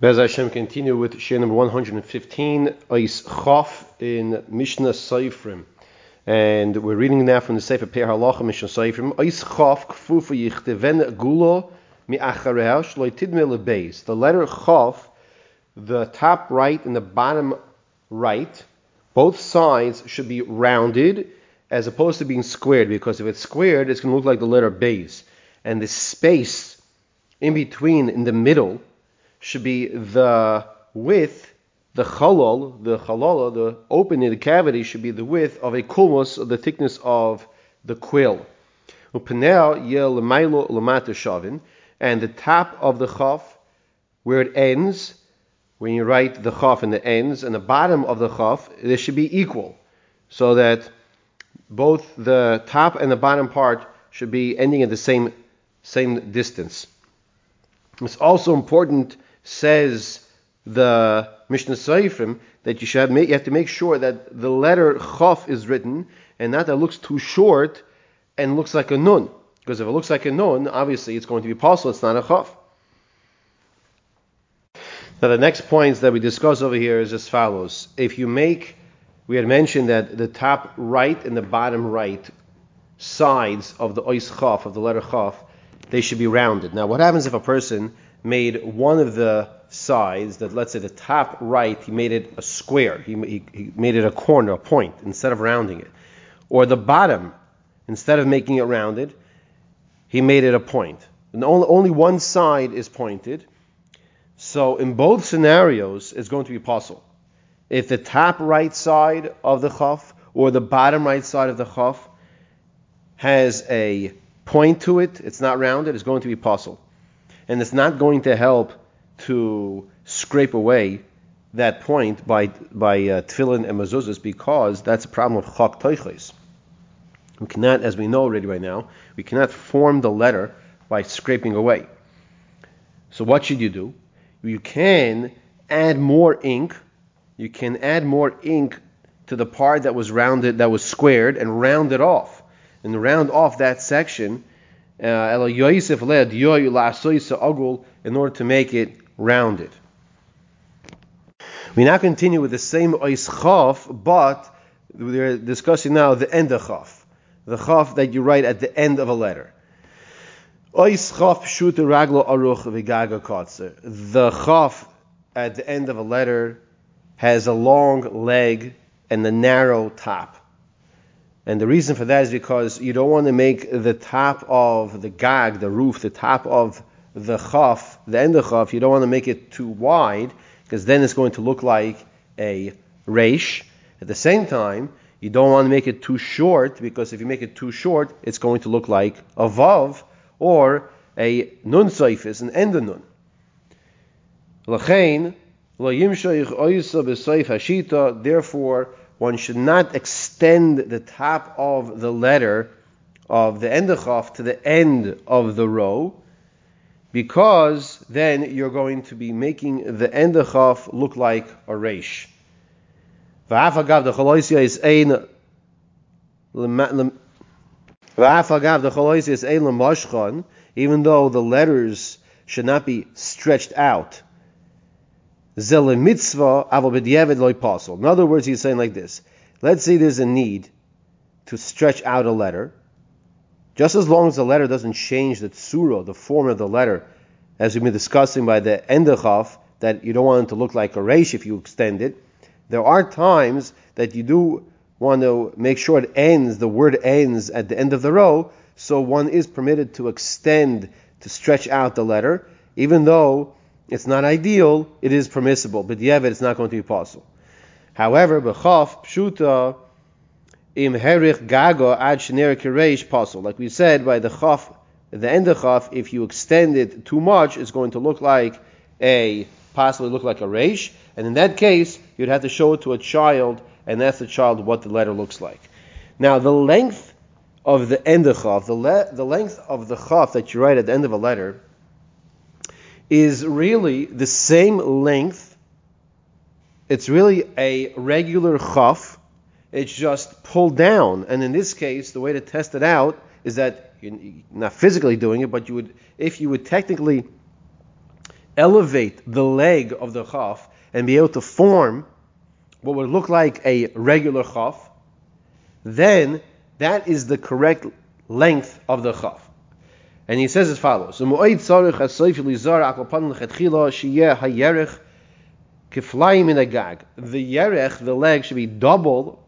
Bez Hashem continue with Shir number 115, Ois Chof in Mishnah Seifrim. And we're reading now from the Sefer Peir Halacha Mishnah Seifrim. Ois Chof kfufa yichteven gulo mi achareh shloi tidme lebeis. The letter Chof, the top right and the bottom right, both sides should be rounded as opposed to being squared because if it's squared, it's going to look like the letter Beis. And the space in between, in the middle, should be the width, the chalol, the chalola, the opening, the cavity should be the width of a kulmus, the thickness of the quill. And the top of the chaf, where it ends, when you write the chaf and the ends, and the bottom of the chaf, they should be equal, so that both the top and the bottom part should be ending at the same same distance. It's also important says the Mishnah Seifrim that you should have, you have to make sure that the letter Chaf is written and not that it looks too short and looks like a nun. Because if it looks like a nun, obviously it's going to be pasul, it's not a Chaf. Now the next points that we discuss over here is as follows. If you make, we had mentioned that the top right and the bottom right sides of the ois chaf, of the letter chaf, they should be rounded. Now what happens if a person made one of the sides, that let's say the top right, he made it a square. He, he, he, made it a corner, a point, instead of rounding it. Or the bottom, instead of making it rounded, he made it a point. And only, only one side is pointed. So in both scenarios, it's going to be pasul. If the top right side of the chaf or the bottom right side of the chaf has a point to it, it's not rounded, it's going to be pasul and it's not going to help to scrape away that point by by uh, tefillin and mezuzahs because that's a problem of chak toiches. We cannot, as we know already right now, we cannot form the letter by scraping away. So what should you do? You can add more ink. You can add more ink to the part that was rounded, that was squared, and round it off. And round off that section uh, in order to make it rounded. We now continue with the same ois chaf, but we're discussing now the end of chaf, the chaf that you write at the end of a letter. Ois chaf shuta raglo aruch v'gaga kotzer. The chaf at the end of a letter has a long leg and a narrow top. And the reason for that is because you don't want to make the top of the gag, the roof, the top of the chaf, the end of chaf, you don't want to make it too wide, because then it's going to look like a reish. At the same time, you don't want to make it too short, because if you make it too short, it's going to look like a vav, or a nun seifis, an end of nun. Therefore, one should not extend the top of the letter of the endachaf to the end of the row, because then you're going to be making the endachaf look like a resh. Even though the letters should not be stretched out Zele mitzvah aval b'diavad loy pasul. In other words, he's saying like this. Let's say there's a need to stretch out a letter. Just as long as the letter doesn't change the tsura, the form of the letter, as we've been discussing by the endachaf, that you don't want it to look like a resh if you extend it. There are times that you do want to make sure it ends, the word ends at the end of the row, so one is permitted to extend, to stretch out the letter, even though it's not ideal, it is permissible, but Yevet it's not going to be possible. However, b'chaf pshuta im herich gago ad kireish pasul. Like we said, by the chaf, the end of chaf, if you extend it too much, it's going to look like a possibly look like a reish, and in that case, you'd have to show it to a child and ask the child what the letter looks like. Now, the length of the end of chaf, the, le- the length of the chaf that you write at the end of a letter is really the same length. It's really a regular chaf. It's just pulled down. And in this case, the way to test it out is that you're not physically doing it, but you would, if you would technically elevate the leg of the chaf and be able to form what would look like a regular chaf, then that is the correct length of the chaf. And he says as follows: The yerech, the leg, should be double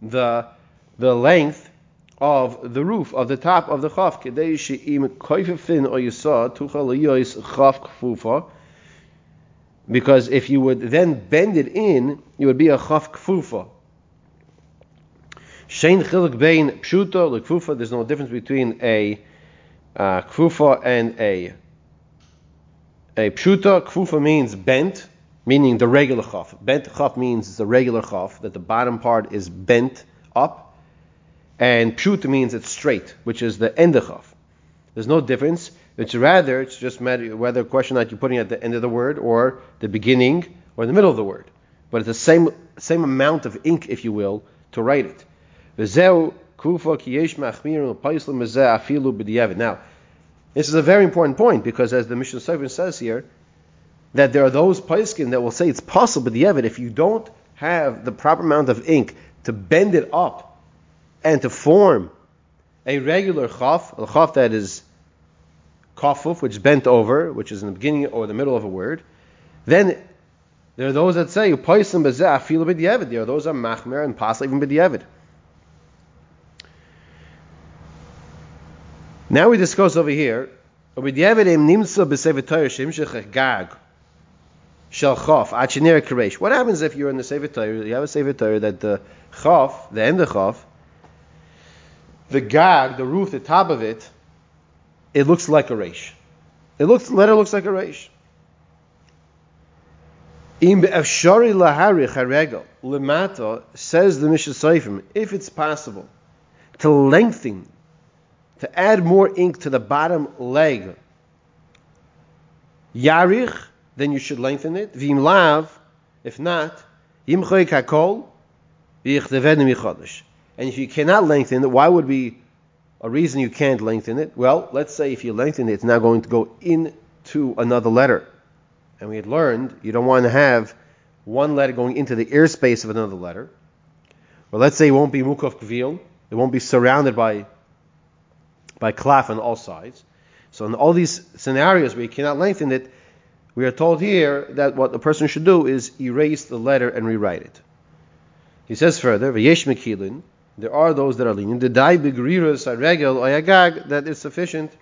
the the length of the roof of the top of the chaf. Because if you would then bend it in, it would be a chaf kfufa. Shein chilik bein. There's no difference between a uh, and a a pshuta. Kfufa means bent, meaning the regular chaf. Bent chaf means the regular chaf that the bottom part is bent up, and pshuta means it's straight, which is the end of chaf. There's no difference. It's rather it's just matter whether a question that you're putting at the end of the word or the beginning or the middle of the word. But it's the same same amount of ink, if you will, to write it. Now, this is a very important point because, as the Mishnah Sefer says here, that there are those paiskin that will say it's pasul b'diavad if you don't have the proper amount of ink to bend it up and to form a regular chaf, a chaf that is kafuf, which is bent over, which is in the beginning or the middle of a word, then there are those that say. There are those that are machmer and possibly even b'diavad. Now we discuss over here, what happens if you're in the Sefer Torah, you have a Sefer Torah that the chaf, the end of chaf, the gag, the roof, the top of it, it looks like a reish. It looks, letter looks like a reish. says the Mishnah Seifrim, if it's possible to lengthen to add more ink to the bottom leg, yarich, then you should lengthen it. Vim lav, if not, yimchoy kakol, and if you cannot lengthen it, why would be a reason you can't lengthen it? Well, let's say if you lengthen it, it's now going to go into another letter. And we had learned you don't want to have one letter going into the airspace of another letter. Well, let's say it won't be mukaf kvil, it won't be surrounded by by klaf on all sides. So in all these scenarios where you cannot lengthen it, we are told here that what the person should do is erase the letter and rewrite it. He says further, V'yesh there are those that are lenient. The dai begriras regel oyagag that is sufficient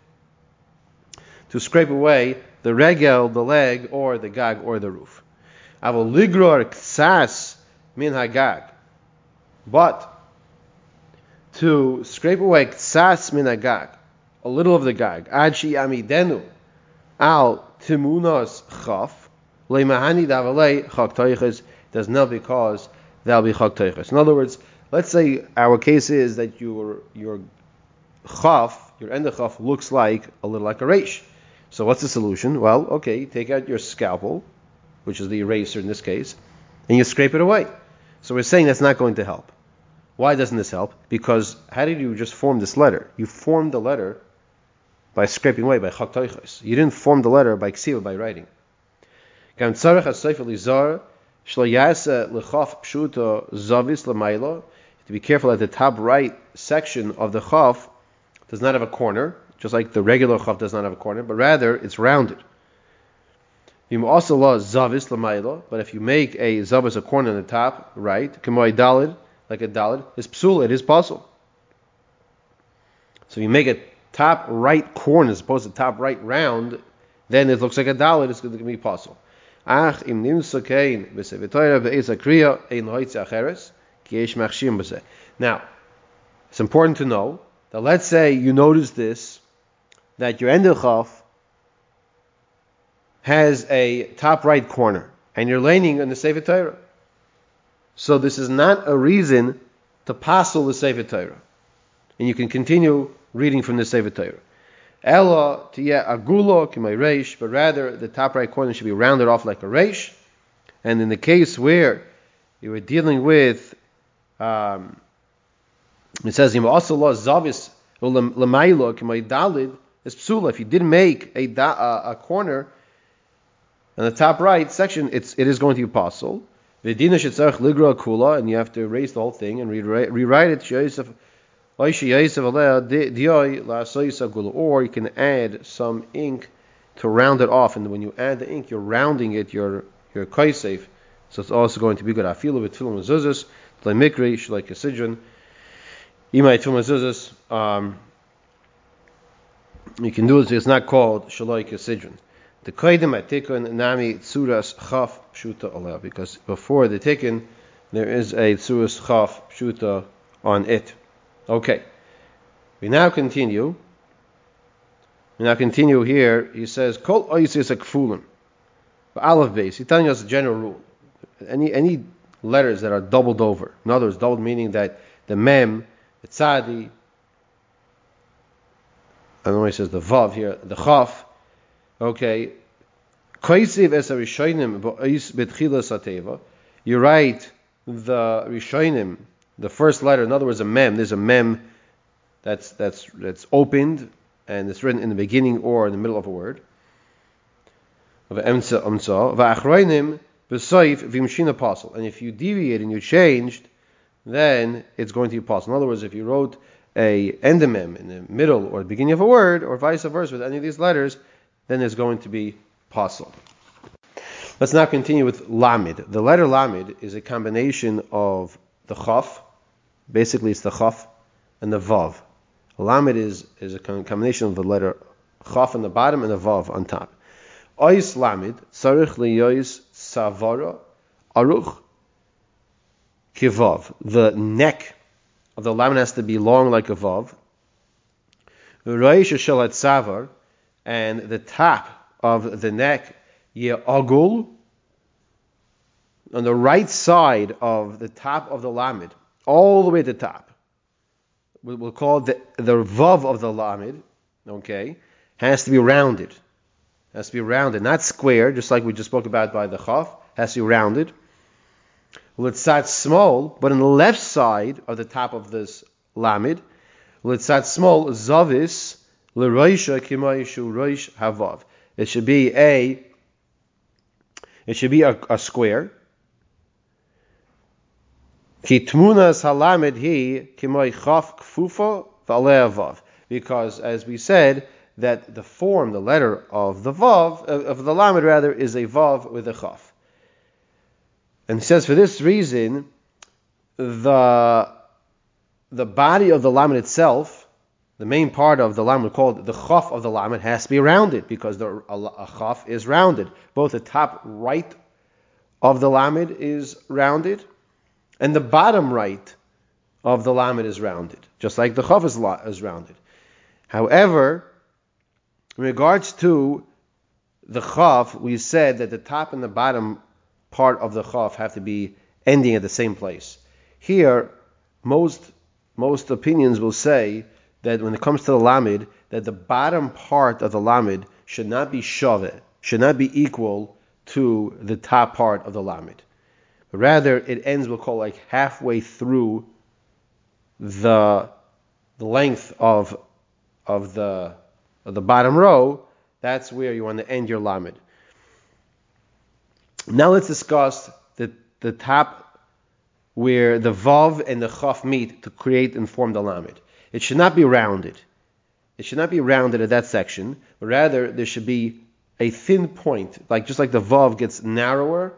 to scrape away the regel, the leg, or the gag, or the roof. Avol ligror ksas min hagag. But to scrape away ksas min agag, a little of the gag, adshi amidenu al timunos chaf, leimahani davalei chak toiches, does not because that'll be chak toiches. In other words, let's say our case is that your your chaf, your end of chaf, looks like a little like a reish. So what's the solution? Well, okay, take out your scalpel, which is the eraser in this case, and you scrape it away. So we're saying that's not going to help. Why doesn't this help? Because how did you just form this letter? You formed the letter by scraping away, by chak You didn't form the letter by ksiva, by writing. To be careful that the top right section of the chaf does not have a corner, just like the regular chaf does not have a corner, but rather it's rounded. You also law zavis lamaylo, but if you make a zavis a corner on the top right, kamoy dalid, like a dalid, is psul, it is pasul. So if you make a top right corner as opposed to top right round, then it looks like a dalid, it's going to be pasul. Ach im ein loitzi acheres ki machshim. Now, it's important to know that let's say you notice this, that your endelchaf has a top right corner, and you're leaning on the Sefer. So this is not a reason to passel the Sefer Torah. And you can continue reading from the Sefer Torah. Ella tiya agulo kimay but rather the top right corner should be rounded off like a reish. And in the case where you were dealing with, um, it says also lost zavis lemailo kimay dalid is psula. If you didn't make a, a corner On the top right section, it's it is going to be pasul. V'dina shetzarch ligra kula, and you have to erase the whole thing and rewrite, it. Or you can add some ink to round it off, and when you add the ink, you're rounding it. Your your kaisef, so it's also going to be good. I feel it tefillin mezuzas, like mikri, like a sidron. Imay tefillin mezuzas. Um, you can do it. It's not called shaloi kesidron. The koidim atikun nami tsuras chaf pshuta aleh because before the tikkun there is a tsuras chaf pshuta on it. Okay, we now continue. We now continue here. He says kol oisis akfulim, aleph base. He's telling us a general rule. Any any letters that are doubled over. In other words, doubled meaning that the mem, the tzadi, I know he says the vav here, the chaf Okay. Koisiv es rishonim betchilas ateva. You write the rishonim, the first letter. In other words, a mem. There's a mem that's that's that's opened and it's written in the beginning or in the middle of a word. Of emtza umtza va'achroinim b'soif v'imshin apostle. And if you deviate and you changed, then it's going to be pasul. In other words, if you wrote a endemem in the middle or the beginning of a word, or vice versa with any of these letters, then there's going to be pasul. Let's now continue with lamid. The letter lamid is a combination of the chaf, basically it's the chaf, and the vav. Lamid is, is a combination of the letter chaf on the bottom and the vav on top. Ois lamid, sarich liyois savara, aruch, kivav. The neck of the lamid has to be long like a vav. Reish shalat savar, and the top of the neck, agul, on the right side of the top of the lamid, all the way to the top. We'll call the the vav of the lamid, okay, has to be rounded. Has to be rounded, not square, just like we just spoke about by the chaf. Has to be rounded. That small, but on the left side of the top of this lamid, well, it's that small zavis havav. It should be a it should be a, a square. Hi kimay chaf. Because as we said, that the form, the letter of the vav, of the lamed rather, is a vav with a chaf. And he says for this reason, the the body of the lamed itself the main part of the lam called the chaf of the lam, it has to be rounded because the a, chaf is rounded. Both the top right of the lamed is rounded, and the bottom right of the lamed is rounded, just like the chaf is, is rounded. However, in regards to the chaf, we said that the top and the bottom part of the chaf have to be ending at the same place. Here, most most opinions will say that when it comes to the lamid, that the bottom part of the lamid should not be shove, should not be equal to the top part of the lamid. But rather, it ends, we'll call like halfway through the the length of of the of the bottom row. That's where you want to end your lamid. Now let's discuss the the top where the vav and the chaf meet to create and form the lamid. It should not be rounded. It should not be rounded at that section, but rather there should be a thin point, like just like the vav gets narrower,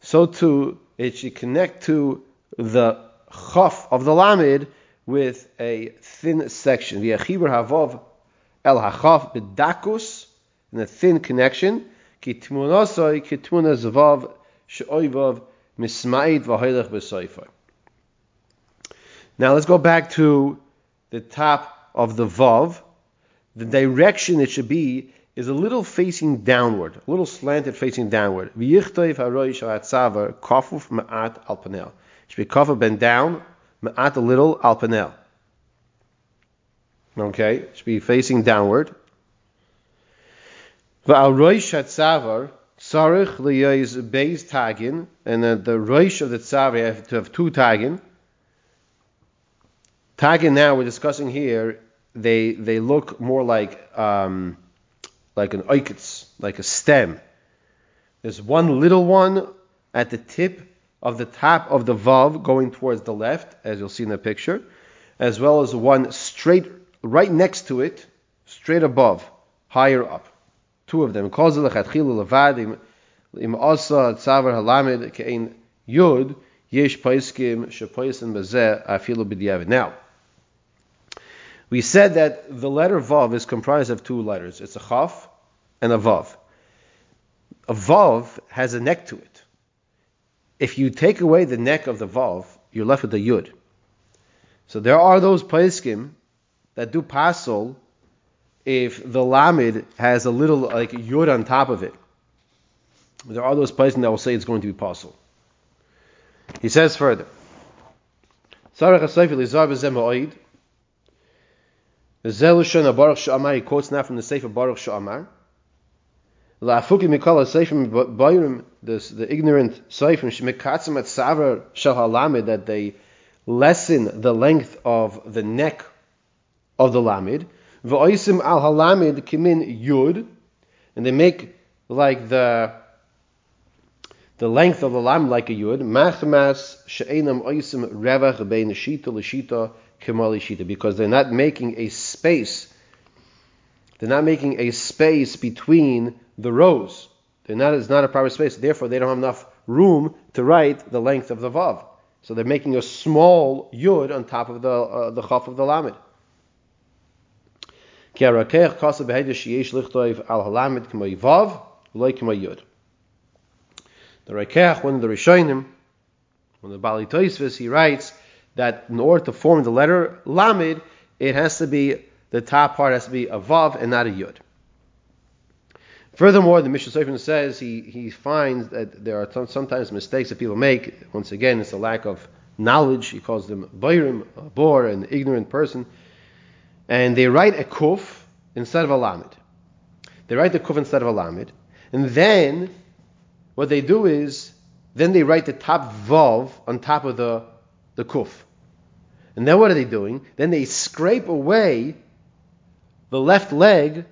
so too it should connect to the chaf of the lamid with a thin section. The achibur havav el hachaf bedakus in a thin connection. Misma'id. Now let's go back to the top of the vav, the direction it should be is a little facing downward, a little slanted facing downward. Panel. Should be kafuf bend down, ma'at a little al panel. Okay, should be facing downward. V'al roish ha'atzavar sarich liyoiz beis tagin, and the roish of the tzavar have to have two tagin. Tagin now we're discussing here, they they look more like um, like an oikitz, like a stem. There's one little one at the tip of the top of the vav going towards the left, as you'll see in the picture, as well as one straight right next to it, straight above, higher up. Two of them. Now, we said that the letter vav is comprised of two letters. It's a chaf and a vav. A vav has a neck to it. If you take away the neck of the vav, you're left with the yud. So there are those paiskim that do pasol if the lamid has a little like yud on top of it. There are those paiskim that will say it's going to be pasol. He says further. Zelushon Baruch Sha'amar, he quotes now from the Sefer Baruch Sha'amar. La'afuki mikol Sefer Bayrim, the ignorant Sefer, Shemikatzim at Savar Shal Halamid, that they lessen the length of the neck of the Lamid. V'oisim al Halamid kimin Yud, and they make like the the length of the lamb like a yud, machmas she'enam oisim revach bein shita l'shita shita, because they're not making a space. They're not making a space between the rows. They're not. It's not a proper space. Therefore, they don't have enough room to write the length of the vav. So they're making a small yud on top of the uh, the chaf of the lamed. The Rokeach, one of the Rishonim, one of the Bali Toisvis, he writes that in order to form the letter Lamid, it has to be, the top part has to be a Vav and not a Yud. Furthermore, the Mishnah Sefer says he, he finds that there are sometimes mistakes that people make. Once again, it's a lack of knowledge. He calls them Bayrim, a bore, an ignorant person. And they write a kuf instead of a lamid. They write the kuf instead of a lamid. And then what they do is then they write the top vav on top of the, the kuf. And then what are they doing? Then they scrape away the left leg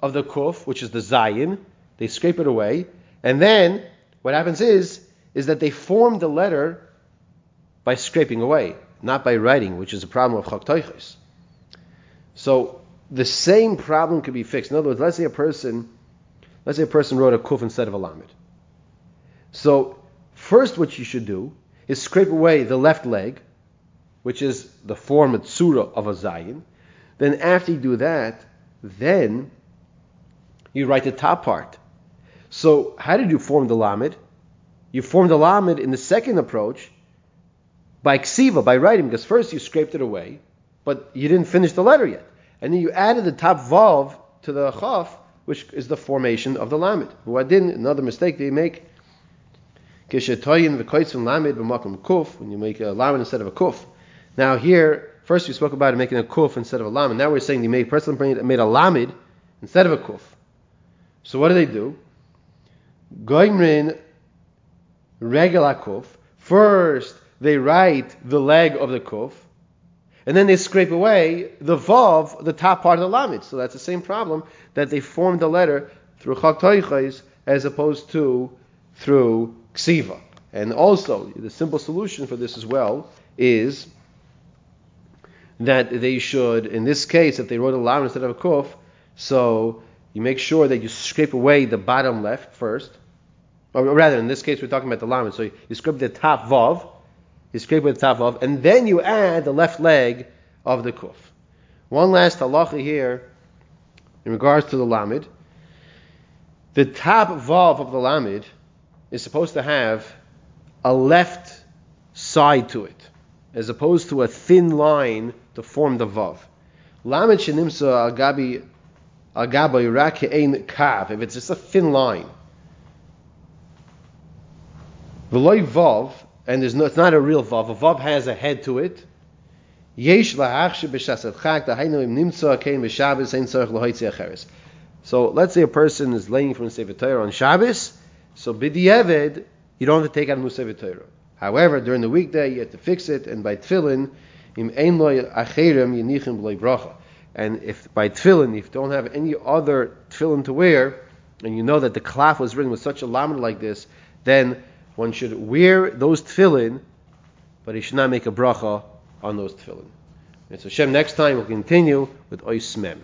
of the kuf, which is the zayin. They scrape it away. And then what happens is, is that they form the letter by scraping away, not by writing, which is a problem of chak So the same problem could be fixed. In other words, let's say a person, let's say a person wrote a kuf instead of a lamed. So, first, what you should do is scrape away the left leg, which is the form of tsura of a zayin. Then, after you do that, then you write the top part. So, how did you form the lamed? You formed the lamed in the second approach by ksiva, by writing, because first you scraped it away, but you didn't finish the letter yet. And then you added the top vav to the chaf, which is the formation of the lamed. Muadin, another mistake they make when you make a lamed instead of a kuf. Now here, first we spoke about making a kuf instead of a lamed. Now we're saying they made person made a lamed instead of a kuf. So what do they do? Goimrin regular kuf. First they write the leg of the kuf, and then they scrape away the vav, the top part of the lamed. So that's the same problem that they formed the letter through chak as opposed to through ksiva. And also, the simple solution for this as well is that they should, in this case, if they wrote a lam instead of a kuf, so you make sure that you scrape away the bottom left first. Or rather, in this case, we're talking about the lam. So you scrape the top vav, you scrape with the top vav, and then you add the left leg of the kuf. One last halacha here in regards to the lamid. The top vav of the lamid is supposed to have a left side to it, as opposed to a thin line to form the vav. Lamed shenimsa al gabi al gabi ein kav. If it's just a thin line, v'loy vav, and there's no, it's not a real vav. A vav has a head to it. Yesh lahachshe b'shasat chak dahainu im nimsa kein b'shabbos ein tzarich lahoitzi acheres. So let's say a person is laying from the Sefer Torah on Shabbos, so b'di'eved, you don't have to take out Musaf Torah. However, during the weekday, you have to fix it, and by tefillin, im ein loy acherem yinichim bracha. And if by tefillin, if you don't have any other tefillin to wear, and you know that the klaf was written with such a lamed like this, then one should wear those tefillin, but he should not make a bracha on those tefillin. And so Hashem, next time we'll continue with Ois Mem.